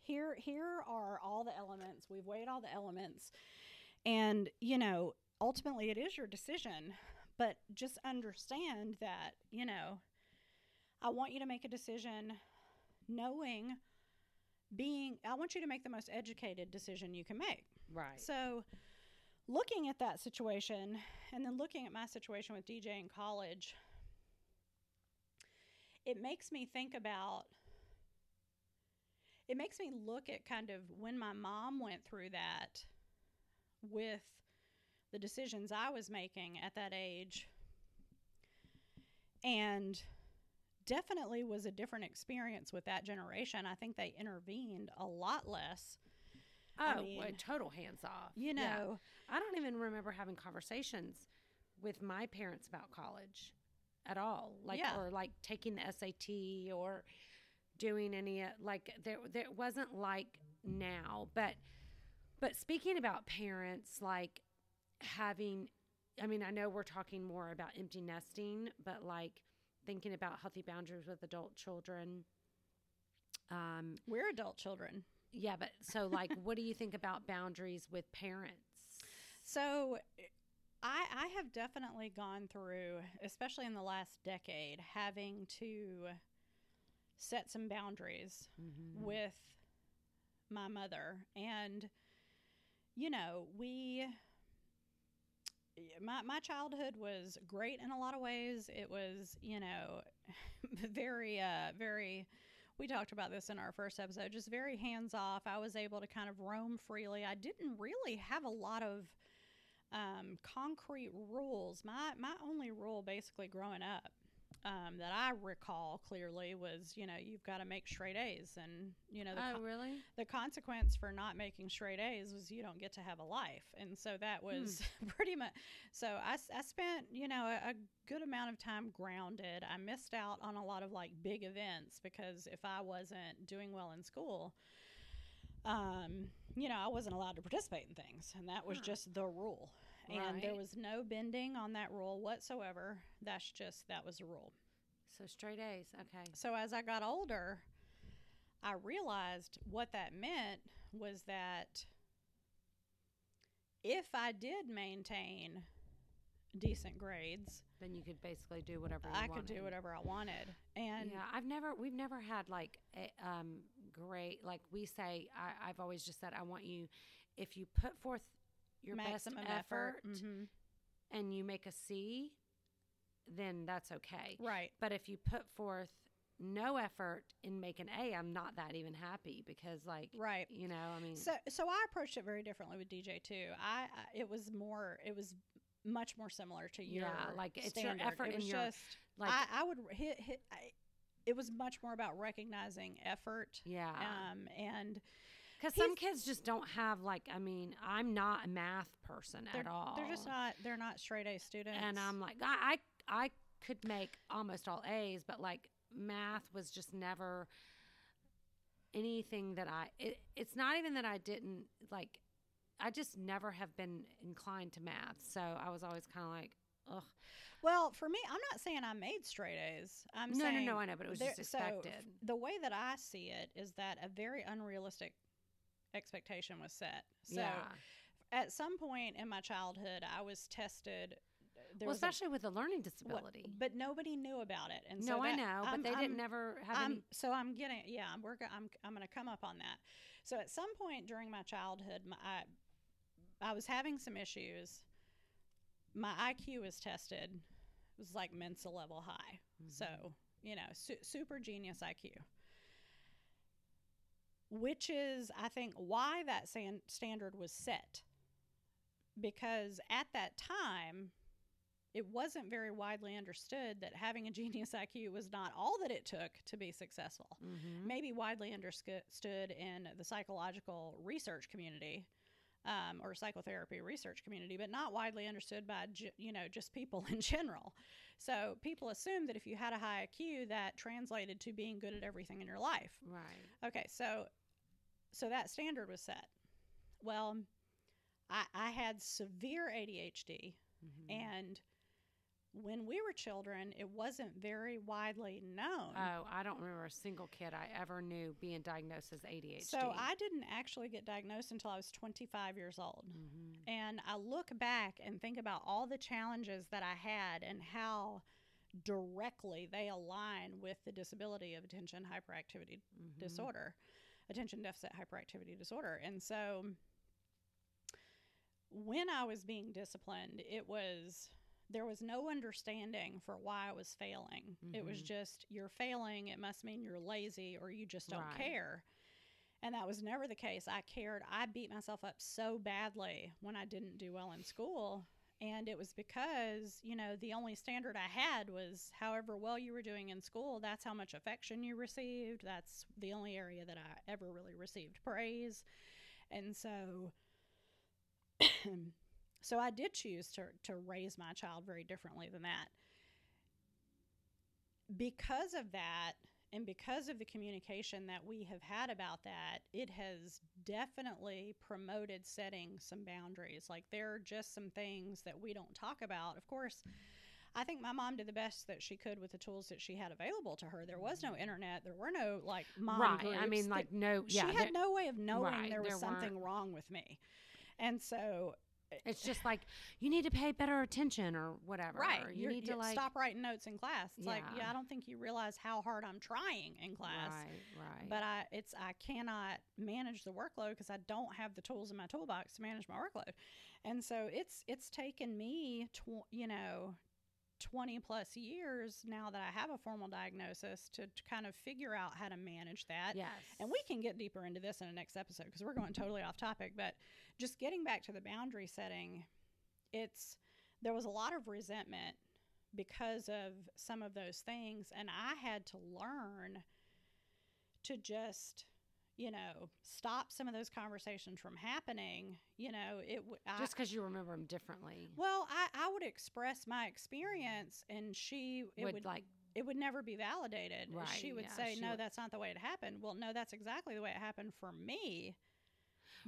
here here are all the elements. We've weighed all the elements. And you know ultimately it is your decision but just understand that you know i want you to make a decision knowing being i want you to make the most educated decision you can make right so, looking at that situation and then looking at my situation with DJ in college, it makes me think about, it makes me look at kind of when my mom went through that with the decisions I was making at that age. And definitely was a different experience with that generation. I think they intervened a lot less. oh I well, total hands off You Yeah. know, i don't even remember having conversations with my parents about college at all like Yeah. or like taking the sat or doing any uh, like there there wasn't like now but but speaking about parents like having i mean i know we're talking more about empty nesting but like thinking about healthy boundaries with adult children um we're adult children. yeah but so like what do you think about boundaries with parents So I I have definitely gone through, especially in the last decade, having to set some boundaries mm-hmm. with my mother. And you know, we my my childhood was great in a lot of ways. It was, you know, (laughs) very uh very we talked about this in our first episode, just very hands off. I was able to kind of roam freely. I didn't really have a lot of um, concrete rules. My my only rule, basically, growing up, um, that I recall clearly was, you know, you've got to make straight A's, and you know, the oh con- really the consequence for not making straight A's was you don't get to have a life. And so that was (laughs) pretty much. So I, I spent, you know, a, a good amount of time grounded. I missed out on a lot of like big events because if I wasn't doing well in school, um, you know, I wasn't allowed to participate in things. And that was Huh. just the rule. And there was no bending on that rule whatsoever. That's just, that was the rule. So straight A's. Okay. So as I got older, I realized what that meant was that if I did maintain decent grades, Then you could basically do whatever you I wanted. could do whatever I wanted. And yeah, I've never, we've never had like a um, great, like we say, I, I've always just said, I want you, if you put forth your maximum best effort, Mhm. and you make a C, then that's okay. Right. But if you put forth no effort and make an A, I'm not that even happy because, like, Right. you know, I mean, So so I approached it very differently with DJ too. I, it was more it was much more similar to your Yeah, like, it's your effort It was your- just like, I, I would hit hit. I, it was much more about recognizing effort. yeah. Um, and Because some kids just don't have, like, I mean, I'm not a math person at all. they're just not they're not straight A students. and I'm like, I, I, I could make almost all A's, but like math was just never anything that I. It, it's not even that I didn't like. I just never have been inclined to math, so I was always kind of like, ugh. well, for me, I'm not saying I made straight A's. I'm no, saying no, no, I know, but it was there- just so the way that I see it is that a very unrealistic expectation was set. So yeah. at some point in my childhood, I was tested. There Well, was a- especially with a learning what- disability. but nobody knew about it, and so no, I know, but I'm- they I'm- didn't never have I'm, any. so I'm getting yeah I'm working I'm I'm going to come up on that. So at some point during my childhood, my, I I was having some issues. My IQ was tested. It was like Mensa level high. Mm-hmm. So you know, su- super genius IQ. Which is, I think, why that san- standard was set. Because at that time, it wasn't very widely understood that having a genius IQ was not all that it took to be successful. Mhm. Maybe widely understood in the psychological research community, um, or psychotherapy research community, but not widely understood by you know just people (laughs) in general. So people assume that if you had a high IQ, that translated to being good at everything in your life. Right. Okay, so so that standard was set. Well, I, I had severe ADHD, Mhm. and when we were children, it wasn't very widely known. Oh, I don't remember a single kid I ever knew being diagnosed as ADHD. so I didn't actually get diagnosed until I was 25 years old. Mhm. And I look back and think about all the challenges that I had and how directly they align with the disability of attention hyperactivity Mhm. disorder, attention deficit hyperactivity disorder. And so when I was being disciplined, it was there was no understanding for why I was failing. It was Mhm. just you're failing, it must mean you're lazy or you just don't Right. care. And that was never the case. I cared. I beat myself up so badly when I didn't do well in school. And it was because, you know, the only standard I had was however well you were doing in school, that's how much affection you received. That's the only area that I ever really received praise. And so (coughs) so I did choose to to raise my child very differently than that. Because of that and because of the communication that we have had about that, it has definitely promoted setting some boundaries. Like there are just some things that we don't talk about. Of course, I think my mom did the best that she could with the tools that she had available to her. There was no internet. There were no like mom right. I mean, like no. Yeah, she had no way of knowing right, there was there something wrong with me. And so it's just like you need to pay better attention or whatever. right, or you you're- need to like stop writing notes in class. It's like, Yeah. yeah, I don't think you realize how hard I'm trying in class. Right. Right. But I it's I cannot manage the workload because I don't have the tools in my toolbox to manage my workload. And so it's it's taken me tw- you know 20 plus years now that I have a formal diagnosis to, to kind of figure out how to manage that. yes. And we can get deeper into this in the next episode because we're going totally off topic. But just getting back to the boundary setting, it's there was a lot of resentment because of some of those things, and I had to learn to just you know stop some of those conversations from happening. You know, it w- I, just because you remember them differently well, I, I would express my experience, and she it would, would like it would never be validated. Right, She would yeah, say, she "No, would- that's not the way it happened." Well, no, that's exactly the way it happened for me.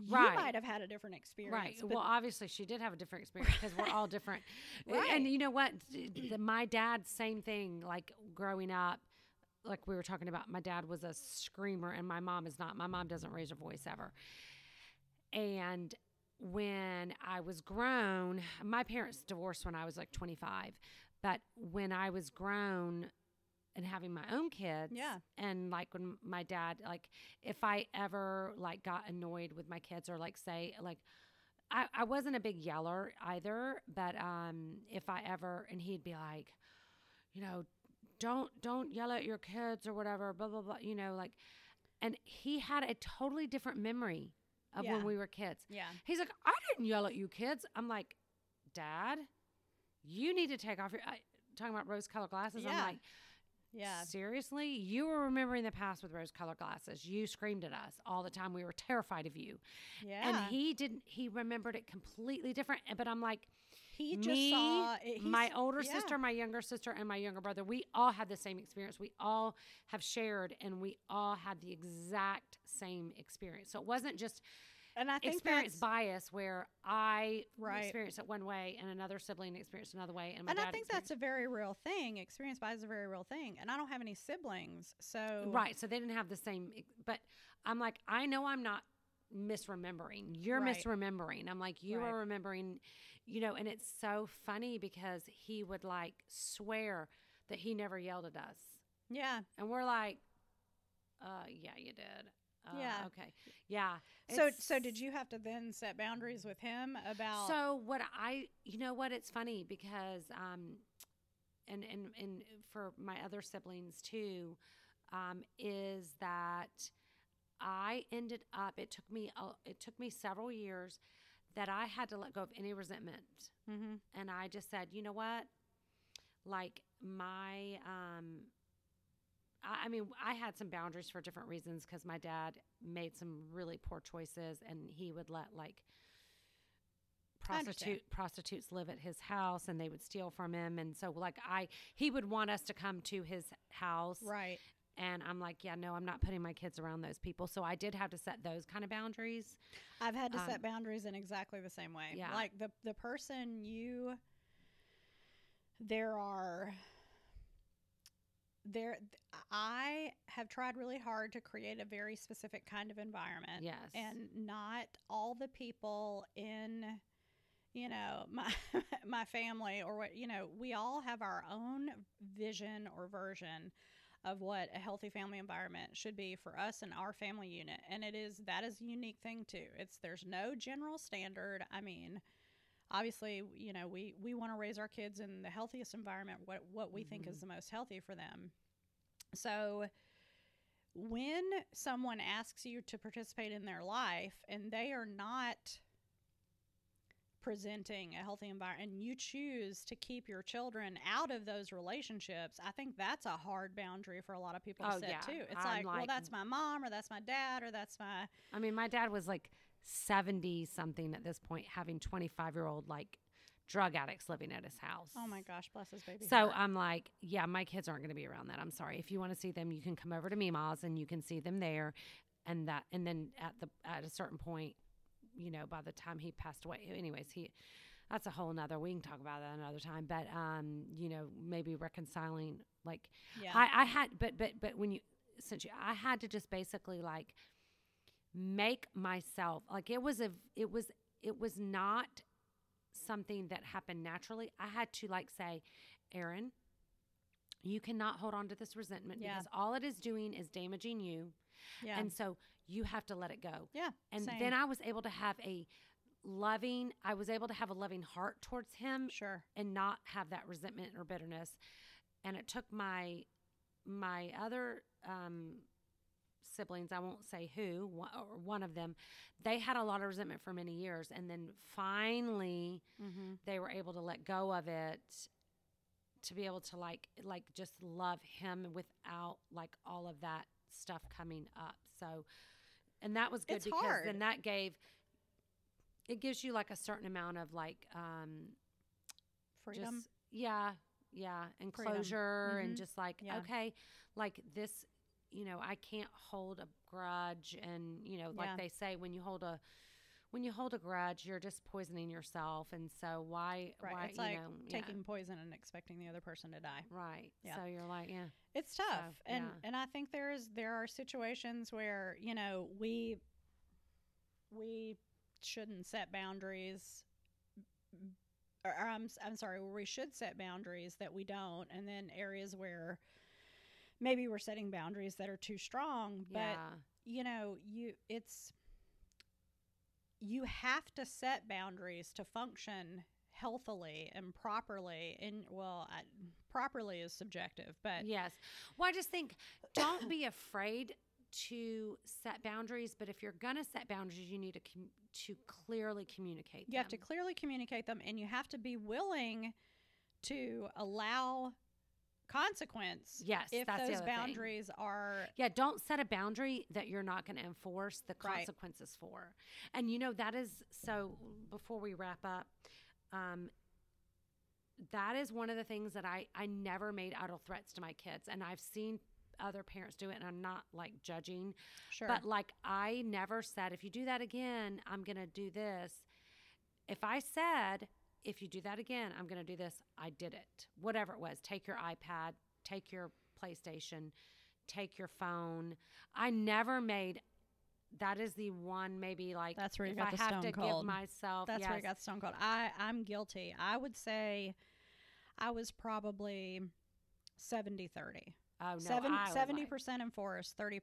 Right. You might have had a different experience. Right. but- Well, obviously, she did have a different experience because we're all different. (laughs) And- Right. And you know what? The, my dad, same thing. Like growing up, like we were talking about, my dad was a screamer, and my mom is not. My mom doesn't raise her voice ever. And when I was grown, my parents divorced when I was like 25. But when I was grown and having my own kids, Yeah. and like when my dad, like if I ever like got annoyed with my kids or like say like I, I wasn't a big yeller either, but um if I ever and he'd be like, you know, don't don't yell at your kids or whatever, blah blah blah, you know, like and he had a totally different memory of Yeah. when we were kids. yeah, He's like, I didn't yell at you kids. I'm like, Dad, you need to take off your I, talking about rose colored glasses. Yeah. I'm like, yeah, Seriously? You were remembering the past with rose colored glasses. You screamed at us all the time. We were terrified of you. yeah. And he didn't, he remembered it completely different. But I'm like, he just me, saw it, my older yeah. sister, my younger sister, and my younger brother, we all had the same experience. We all have shared and we all had the exact same experience. So it wasn't just and I think experience bias where I Right. experienced it one way and another sibling experienced another way. And my and I think that's a very real thing. Experience bias is a very real thing, and I don't have any siblings, so Right. So they didn't have the same, but I'm like, I know I'm not misremembering. You're Right. misremembering. I'm like, you Right. are remembering, you know, and it's so funny because he would like swear that he never yelled at us. Yeah. And we're like, uh, yeah, you did. Uh, Yeah. Okay. Yeah. So so did you have to then set boundaries with him about? So what I, you know what, it's funny because, um, and and and for my other siblings too, um, is that I ended up. It took me. a- It took me several years that I had to let go of any resentment, mm-hmm. and I just said, you know what, like my. um I mean, I had some boundaries for different reasons because my dad made some really poor choices, and he would let like prostitute prostitutes live at his house and they would steal from him and so like I he would want us to come to his house Right. and I'm like yeah no I'm not putting my kids around those people so I did have to set those kind of boundaries I've had to Um, set boundaries in exactly the same way. Yeah. Like the the person you there are there I have tried really hard to create a very specific kind of environment. yes. And not all the people in you know (laughs) my my family or what you know we all have our own vision or version of what a healthy family environment should be for us and our family unit. And it is that is a unique thing too. It's there's no general standard. I mean obviously you know we we want to raise our kids in the healthiest environment what what we think Mhm. is the most healthy for them so when someone asks you to participate in their life and they are not presenting a healthy environment and you choose to keep your children out of those relationships i think that's a hard boundary for a lot of people to Oh, set yeah. too it's I'm like, well that's my mom or that's my dad or that's my I mean my dad was like 70 something at this point having 25 year old like drug addicts living at his house oh my gosh bless his baby So heart. I'm like, yeah, my kids aren't going to be around that. I'm sorry. If you want to see them, you can come over to Mima's and you can see them there, and that, and then at the at a certain point, you know, by the time he passed away, anyways, he. That's a whole nother. We can talk about that another time. But um, you know, maybe reconciling. Like, yeah I I had, but but but when you since you, I had to just basically like make myself like it was a it was it was not something that happened naturally. I had to like say, Erin, you cannot hold on to this resentment Yeah. because all it is doing is damaging you. yeah And so you have to let it go. yeah And same. then I was able to have a loving, I was able to have a loving heart towards him sure and not have that resentment or bitterness. And it took my my other um, siblings, I won't say who, one, or one of them, they had a lot of resentment for many years, and then finally mm-hmm. they were able to let go of it to be able to like like just love him without like all of that stuff coming up so and that was good It's because hard. then that gave it gives you like a certain amount of like um freedom just yeah yeah and closure and Mhm. just like Yeah. okay like this you know i can't hold a grudge and you know like Yeah. they say when you hold a when you hold a grudge you're just poisoning yourself and so why right why it's you like know yeah, taking poison and expecting the other person to die right Yeah. so you're like yeah It's tough, and yeah. and I think there is there are situations where you know we we shouldn't set boundaries. Or, I'm I'm sorry, where we should set boundaries that we don't, and then areas where maybe we're setting boundaries that are too strong. But yeah you know, you it's you have to set boundaries to function healthily and properly. And well, I, properly is subjective, but yes well i just think don't be afraid to set boundaries but if you're gonna set boundaries you need to com- to clearly communicate you have to clearly communicate them and you have to be willing to allow consequence yes if those other thing. boundaries are Yeah, don't set a boundary that you're not going to enforce the Right. consequences for. And you know, that is so before we wrap up, um, that is one of the things that I, I never made idle threats to my kids. And I've seen other parents do it, and I'm not like judging, sure but like I never said, if you do that again, I'm going to do this. If I said, if you do that again, I'm going to do this, I did it. Whatever it was, take your iPad, take your PlayStation, take your phone. I never made that is the one maybe like That's where you if got I the have stone to cold. give myself that's where I got stone cold. I I'm guilty. I would say I was probably 70 30. oh no Seven, I was 70 like- percent enforced, 30%.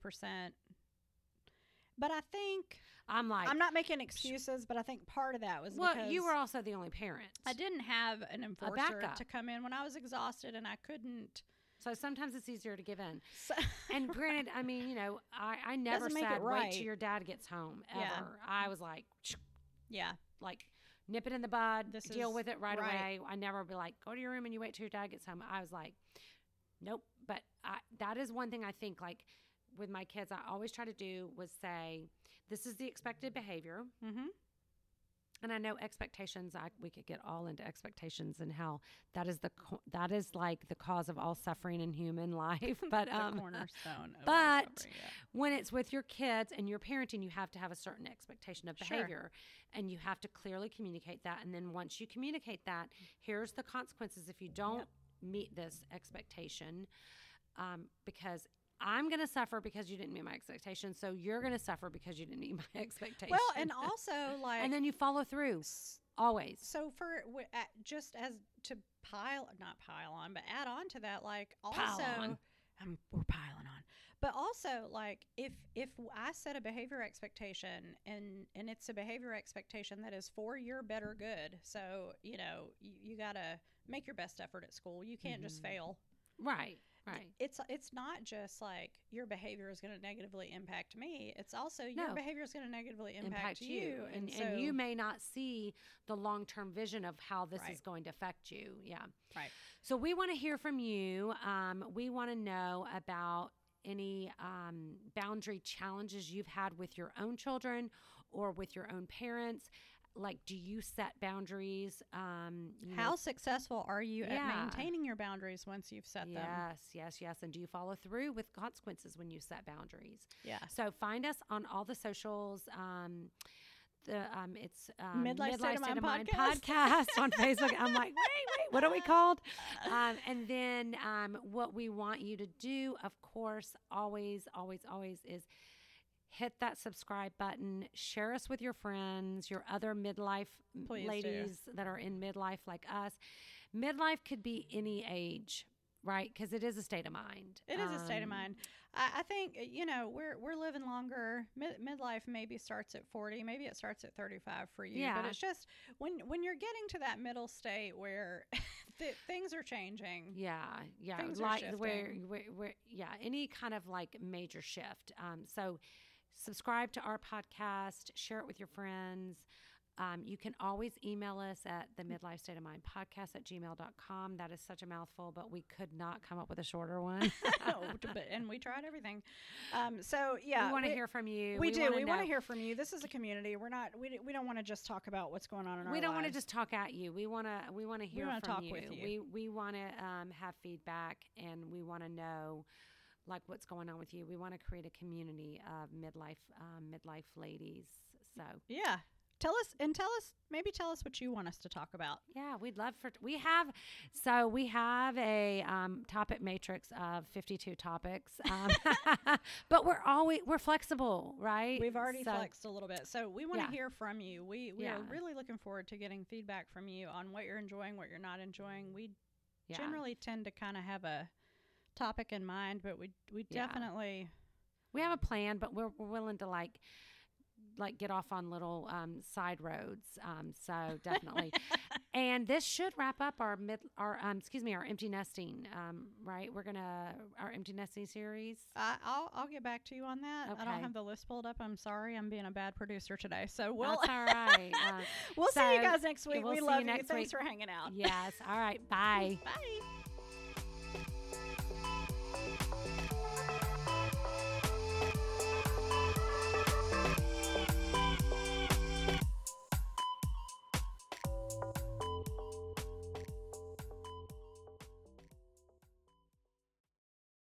But I think I'm like I'm not making excuses, but I think part of that was well because you were also the only parent I didn't have an enforcer backup. to come in when I was exhausted and I couldn't. so sometimes it's easier to give in So, (laughs) and granted I mean you know I, I never Doesn't make it said wait right. till your dad gets home ever Yeah. I was like yeah, like nip it in the bud, This deal is- with it right, right. away. I never be like, go to your room and you wait till your dad gets home. I was like, nope. But I, that is one thing I think like with my kids, I always try to do was say, this is the expected behavior. mm-hmm. and I know expectations. I, we could get all into expectations and how that is the that is like the cause of all suffering in human (laughs) life. But um, cornerstone. But yeah. when it's with your kids and you're parenting, you have to have a certain expectation of Sure. behavior, and you have to clearly communicate that. And then once you communicate that, here's the consequences if you don't meet this expectation, um, because. I'm going to suffer because you didn't meet my expectation. So you're going to suffer because you didn't meet my (laughs) expectation. well, and also (laughs) like and then you follow through always. So for just as to pile, not pile on, but add on to that, like also. Um, we're piling on. But also, like if if I set a behavior expectation and and it's a behavior expectation that is for your better good, so you know you, you got to make your best effort at school. You can't just Mhm. fail. Right, right. It's it's not just like your behavior is going to negatively impact me. It's also your No. behavior is going to negatively impact, you, and, so, and you may not see the long-term vision of how this Right. is going to affect you yeah right. so we want to hear from you um, we want to know about any um, boundary challenges you've had with your own children or with your own parents like do you set boundaries um, you know, How successful are you Yeah. at maintaining your boundaries once you've set them? Yes, yes, yes. And do you follow through with consequences when you set boundaries? Yeah. So find us on all the socials. Um, the um, it's um, Midlife State of Mind podcast. podcast. on (laughs) Facebook. I'm like, wait, wait, what are we called? Um, and then um, what we want you to do, of course, always, always, always is hit that subscribe button. Share us with your friends, your other midlife Please do. ladies that are in midlife like us. Midlife could be any age. Right, because it is a state of mind. It is a state of Um, mind. I, I think you know we're we're living longer. Mid, midlife maybe starts at forty, maybe it starts at thirty five for you. Yeah. But it's just when when you're getting to that middle state where (laughs) th- things are changing. Yeah, yeah, Things are like where, where, where, yeah, any kind of like major shift. Um, so subscribe to our podcast, share it with your friends. Um, you can always email us at the midlife state of mind podcast at gmail.com. That is such a mouthful, but we could not come up with a shorter one. (laughs) (laughs) But and we tried everything. Um, so yeah, we want to hear from you. We, do. wanna We want to hear from you. This is a community. We're not. We, we don't want to just talk about what's going on in our we don't want to just talk at you. We want to we want to hear wanna from talk you. with you. We we want to um, have feedback and we want to know like what's going on with you. We want to create a community of midlife um, midlife ladies. So Yeah. Tell us and tell us maybe tell us what you want us to talk about. yeah, we'd love for we have so we have a um, topic matrix of fifty two topics, um, (laughs) but we're always we're flexible, right? We've already So- flexed a little bit. So we want to Yeah. hear from you. We we are really looking forward to getting feedback from you on what you're enjoying, what you're not enjoying. We Yeah. generally tend to kind of have a topic in mind, but we we Yeah. definitely we have a plan, but we're, we're willing to like like get off on little um, side roads. Um, so definitely, (laughs) and this should wrap up our mid our um, excuse me our empty nesting. Um, right, we're gonna our empty nesting series. I, I'll I'll get back to you on that. I don't have the list pulled up. I'm sorry. I'm being a bad producer today. So we'll That's all (laughs) right. Uh, we'll see you guys next week. we'll we love you next Thanks week. for hanging out. yes. All right. (laughs) Bye. Bye.